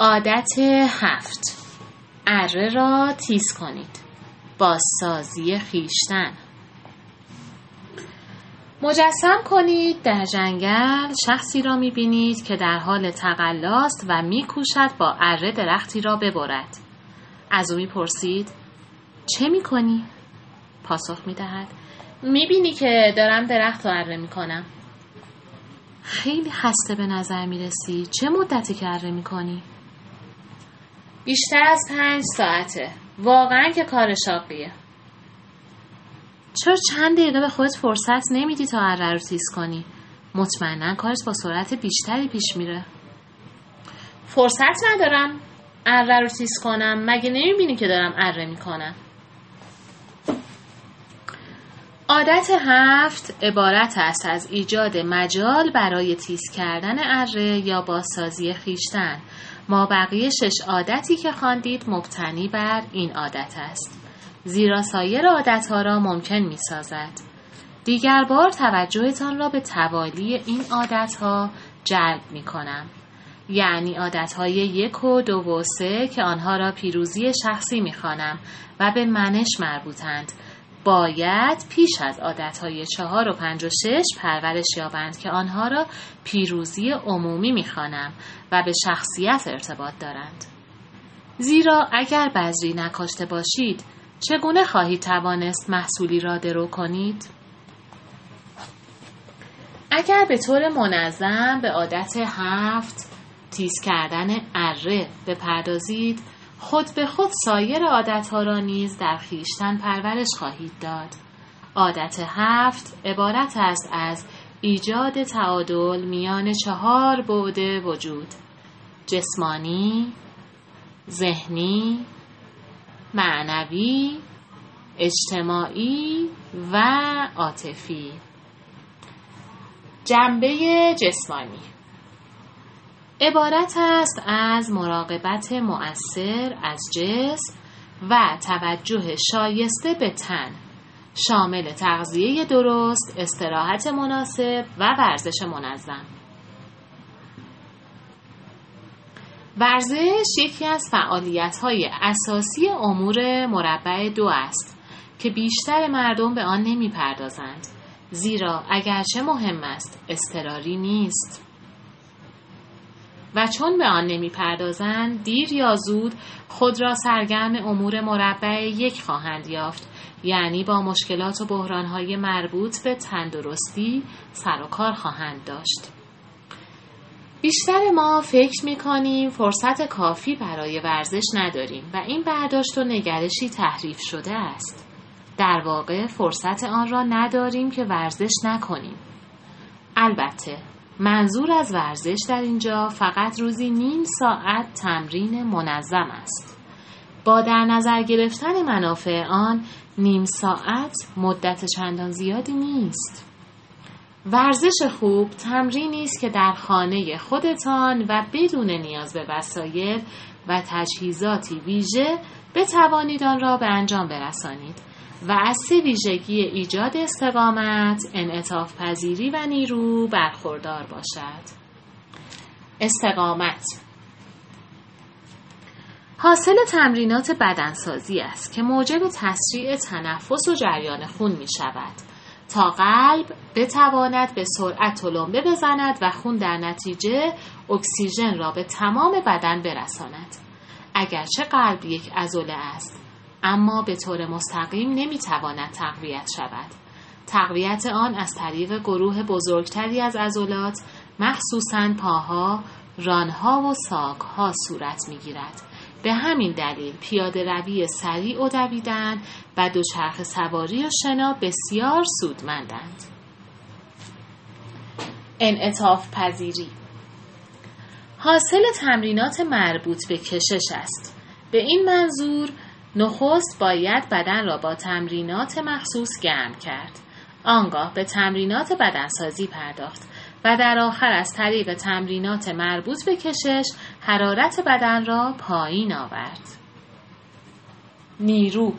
عادت هفت. اره را تیز کنید. بازسازی خیشتن. مجسم کنید در جنگل. شخصی را می‌بینید که در حال تقلاست و میکوشد با اره درختی را ببرد. از او می‌پرسید چه می‌کنی؟ پاسخ می‌دهد می‌بینی که دارم درخت رو اره می‌کنم. خیلی خسته به نظر می‌رسی. چه مدتی که اره می‌کنی؟ بیشتر از پنج ساعته. واقعا که کار شاقیه. چرا چند دقیقه به خودت فرصت نمیدی تا اره رو تیز کنی؟ مطمئنا کارت با سرعت بیشتری پیش میره. فرصت ندارم اره رو تیز کنم. مگه نمی‌بینی که دارم اره می‌کنم؟ عادت هفت عبارت است از ایجاد مجال برای تیز کردن اره یا بازسازی خیشتن. ما بقیه شش عادتی که خواندید مبتنی بر این عادت است زیرا سایر عادتها را ممکن می سازد. دیگر بار توجهتان را به توالی این عادتها جلب می کنم. یعنی عادتهای یک و دو و سه که آنها را پیروزی شخصی می خانم و به منش مربوطند. باید پیش از عادتهای چهار و پنج و شش پرورش یابند که آنها را پیروزی عمومی می خانم و به شخصیت ارتباط دارند. زیرا اگر بذری نکاشته باشید چگونه خواهید توانست محصولی را درو کنید؟ اگر به طور منظم به عادت هفت تیز کردن اره بپردازید خود به خود سایر عادتها را نیز در خیشتن پرورش خواهید داد. عادت هفت عبارت است از ایجاد تعادل میان چهار بعد وجود جسمانی، ذهنی، معنوی، اجتماعی و عاطفی. جنبه جسمانی عبارت است از مراقبت مؤثر از جسم و توجه شایسته به تن شامل تغذیه درست، استراحت مناسب و ورزش منظم. ورزش یکی از فعالیت های اساسی امور مربع دو است که بیشتر مردم به آن نمی پردازند زیرا اگرچه مهم است استراری نیست و چون به آن نمی پردازند دیر یا زود خود را سرگرم امور مربع یک خواهند یافت یعنی با مشکلات و بحرانهای مربوط به تندرستی سر و کار خواهند داشت بیشتر ما فکر می کنیم فرصت کافی برای ورزش نداریم و این برداشت و نگرشی تحریف شده است. در واقع فرصت آن را نداریم که ورزش نکنیم. البته منظور از ورزش در اینجا فقط روزی نیم ساعت تمرین منظم است. با در نظر گرفتن منافع آن نیم ساعت مدت چندان زیادی نیست. ورزش خوب تمرینی است که در خانه خودتان و بدون نیاز به وسایل و تجهیزاتی ویژه بتوانید آن را به انجام برسانید و از سه ویژگی ایجاد استقامت، انعطاف پذیری و نیرو برخوردار باشد. استقامت حاصل تمرینات بدنسازی است که موجب تسریع تنفس و جریان خون می شود. تا قلب بتواند به سرعت تلمبه بزند و خون در نتیجه اکسیژن را به تمام بدن برساند. اگرچه قلب یک عضله است اما به طور مستقیم نمی‌تواند تقویت شود. تقویت آن از طریق گروه بزرگتری از عضلات مخصوصا پاها، رانها و ساقها صورت می‌گیرد. به همین دلیل پیاده روی سریع و دویدن و دوچرخ سواری و شنا بسیار سودمندند. انعطاف پذیری حاصل تمرینات مربوط به کشش است. به این منظور نخست باید بدن را با تمرینات مخصوص گرم کرد. آنگاه به تمرینات بدنسازی پرداخت و در آخر از طریق تمرینات مربوط به کشش حرارت بدن را پایین آورد. نیرو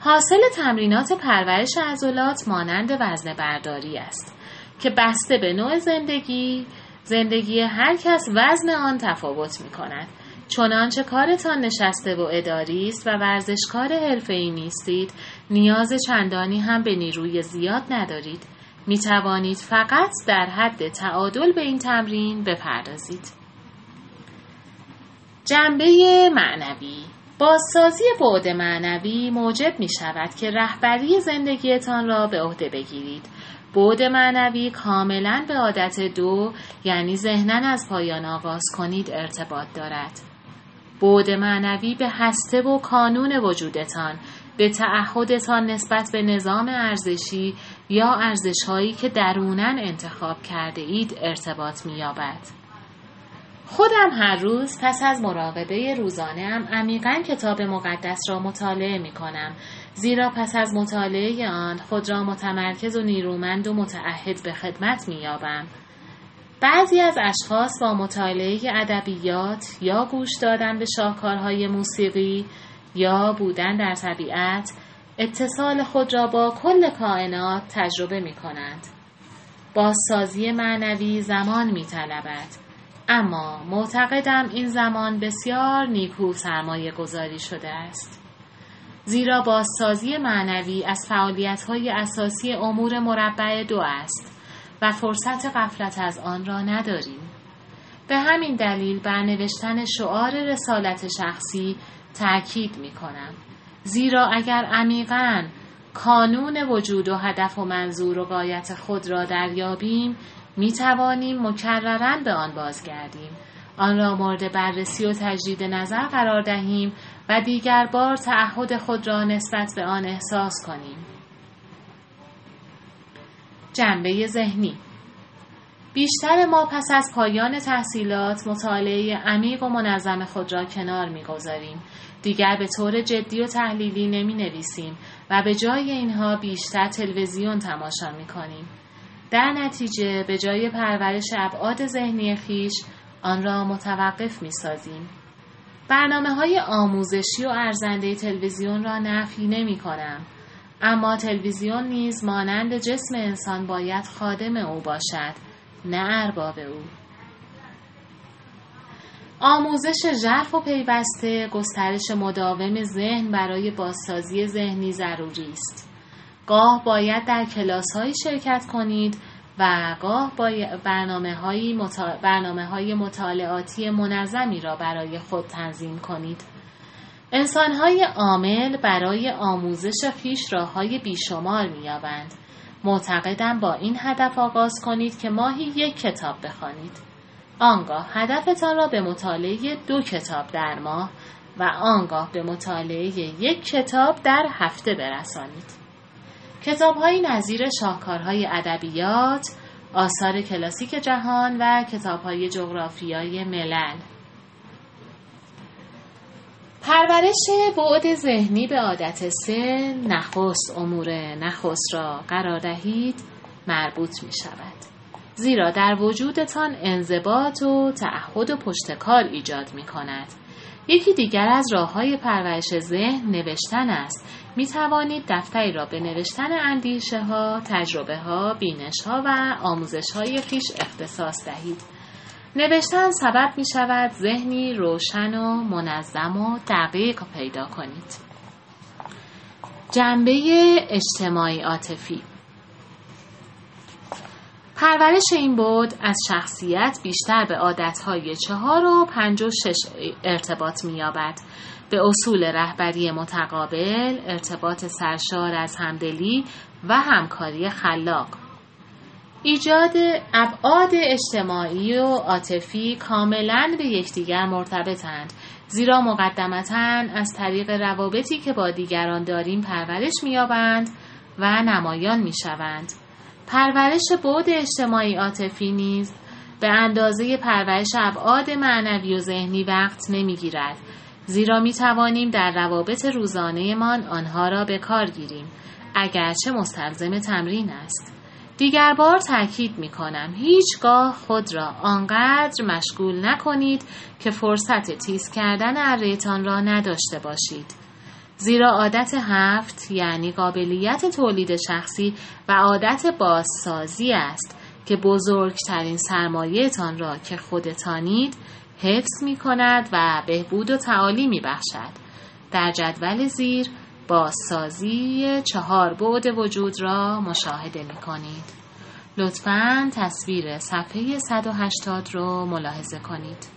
حاصل تمرینات پرورش عضلات مانند وزن برداری است که بسته به نوع زندگی زندگی هر کس وزن آن تفاوت می کند. چنانچه کارتان نشسته و اداری است و ورزشکار حرفه‌ای نیستید نیاز چندانی هم به نیروی زیاد ندارید. می توانید فقط در حد تعادل به این تمرین بپردازید. جنبه معنوی بازسازی بعد معنوی موجب می شود که رهبری زندگیتان را به عهده بگیرید. بعد معنوی کاملا به عادت دو یعنی ذهنن از پایان آغاز کنید ارتباط دارد. بعد معنوی به هسته و کانون وجودتان به تعهدتان نسبت به نظام ارزشی یا ارزشهایی که درونن انتخاب کرده اید ارتباط می‌یابد. خودم هر روز پس از مراقبه روزانه ام عمیقا کتاب مقدس را مطالعه می کنم زیرا پس از مطالعه آن خود را متمرکز و نیرومند و متعهد به خدمت می یابم. بعضی از اشخاص با مطالعه ادبیات یا گوش دادن به شاهکارهای موسیقی یا بودن در طبیعت اتصال خود را با کل کائنات تجربه می کنند. بازسازی معنوی زمان می طلبد. اما معتقدم این زمان بسیار نیکو سرمایه گذاری شده است. زیرا بازسازی معنوی از فعالیت های اساسی امور مربع دو است و فرصت غفلت از آن را نداریم. به همین دلیل بر نوشتن شعار رسالت شخصی تأکید می کنم. زیرا اگر عمیقا کانون وجود و هدف و منظور و قایت خود را دریابیم می توانیم مکررن به آن بازگردیم آن را مورد بررسی و تجدید نظر قرار دهیم و دیگر بار تعهد خود را نسبت به آن احساس کنیم جنبه ذهنی بیشتر ما پس از پایان تحصیلات مطالعه عمیق و منظم خود را کنار می‌گذاریم دیگر به طور جدی و تحلیلی نمی نویسیم و به جای اینها بیشتر تلویزیون تماشا می کنیم. در نتیجه به جای پرورش ابعاد ذهنی خیش آن را متوقف می سازیم. برنامه های آموزشی و ارزنده تلویزیون را نفی نمی کنم. اما تلویزیون نیز مانند جسم انسان باید خادم او باشد نه ارباب او. آموزش ژرف و پیوسته گسترش مداوم ذهن برای بازسازی ذهنی ضروری است. گاه باید در کلاس های شرکت کنید و گاه برنامه برنامه های مطالعاتی منظمی را برای خود تنظیم کنید. انسان های عامل برای آموزش خیش راه های بیشمار میابند معتقدم با این هدف آغاز کنید که ماهی یک کتاب بخوانید. آنگاه هدفتان را به مطالعه دو کتاب در ماه و آنگاه به مطالعه یک کتاب در هفته برسانید. کتابهایی نظیر شاهکارهای ادبیات، آثار کلاسیک جهان و کتابهای جغرافیای ملل. پرورش بعد ذهنی به عادت سه نخست امور نخست را قرار دهید مربوط می شود. زیرا در وجودتان انضباط و تعهد و پشتکار ایجاد می کند. یکی دیگر از راه های پرورش ذهن نوشتن است. می توانید دفتری را به نوشتن اندیشه ها، تجربه ها، بینش ها و آموزش های خیش اختصاص دهید. نوشتن سبب می شود ذهنی روشن و منظم و دقیق پیدا کنید. جنبه اجتماعی عاطفی. پرورش این بود از شخصیت بیشتر به عادتهای چهار و پنج و شش ارتباط می‌یابد. به اصول رهبری متقابل ارتباط سرشار از همدلی و همکاری خلاق. ایجاد ابعاد اجتماعی و عاطفی کاملا به یکدیگر مرتبطند. زیرا مقدمتا از طریق روابطی که با دیگران داریم پرورش می‌یابند و نمایان می‌شوند. پرورش بود اجتماعی عاطفی نیز به اندازه پرورش ابعاد معنوی و ذهنی وقت نمی‌گیرد. زیرا می توانیم در روابط روزانهمان آنها را به کار گیریم. اگرچه مستلزم تمرین است. دیگر بار تاکید می کنم هیچگاه خود را آنقدر مشغول نکنید که فرصت تیز کردن ارهتان را نداشته باشید زیرا عادت هفت یعنی قابلیت تولید شخصی و عادت بازسازی است که بزرگترین سرمایهتان را که خودتانید حفظ می کند و بهبود و تعالی می بخشد. در جدول زیر بازسازی چهار بعد وجود را مشاهده می کنید. لطفاً تصویر صفحه 180 رو ملاحظه کنید.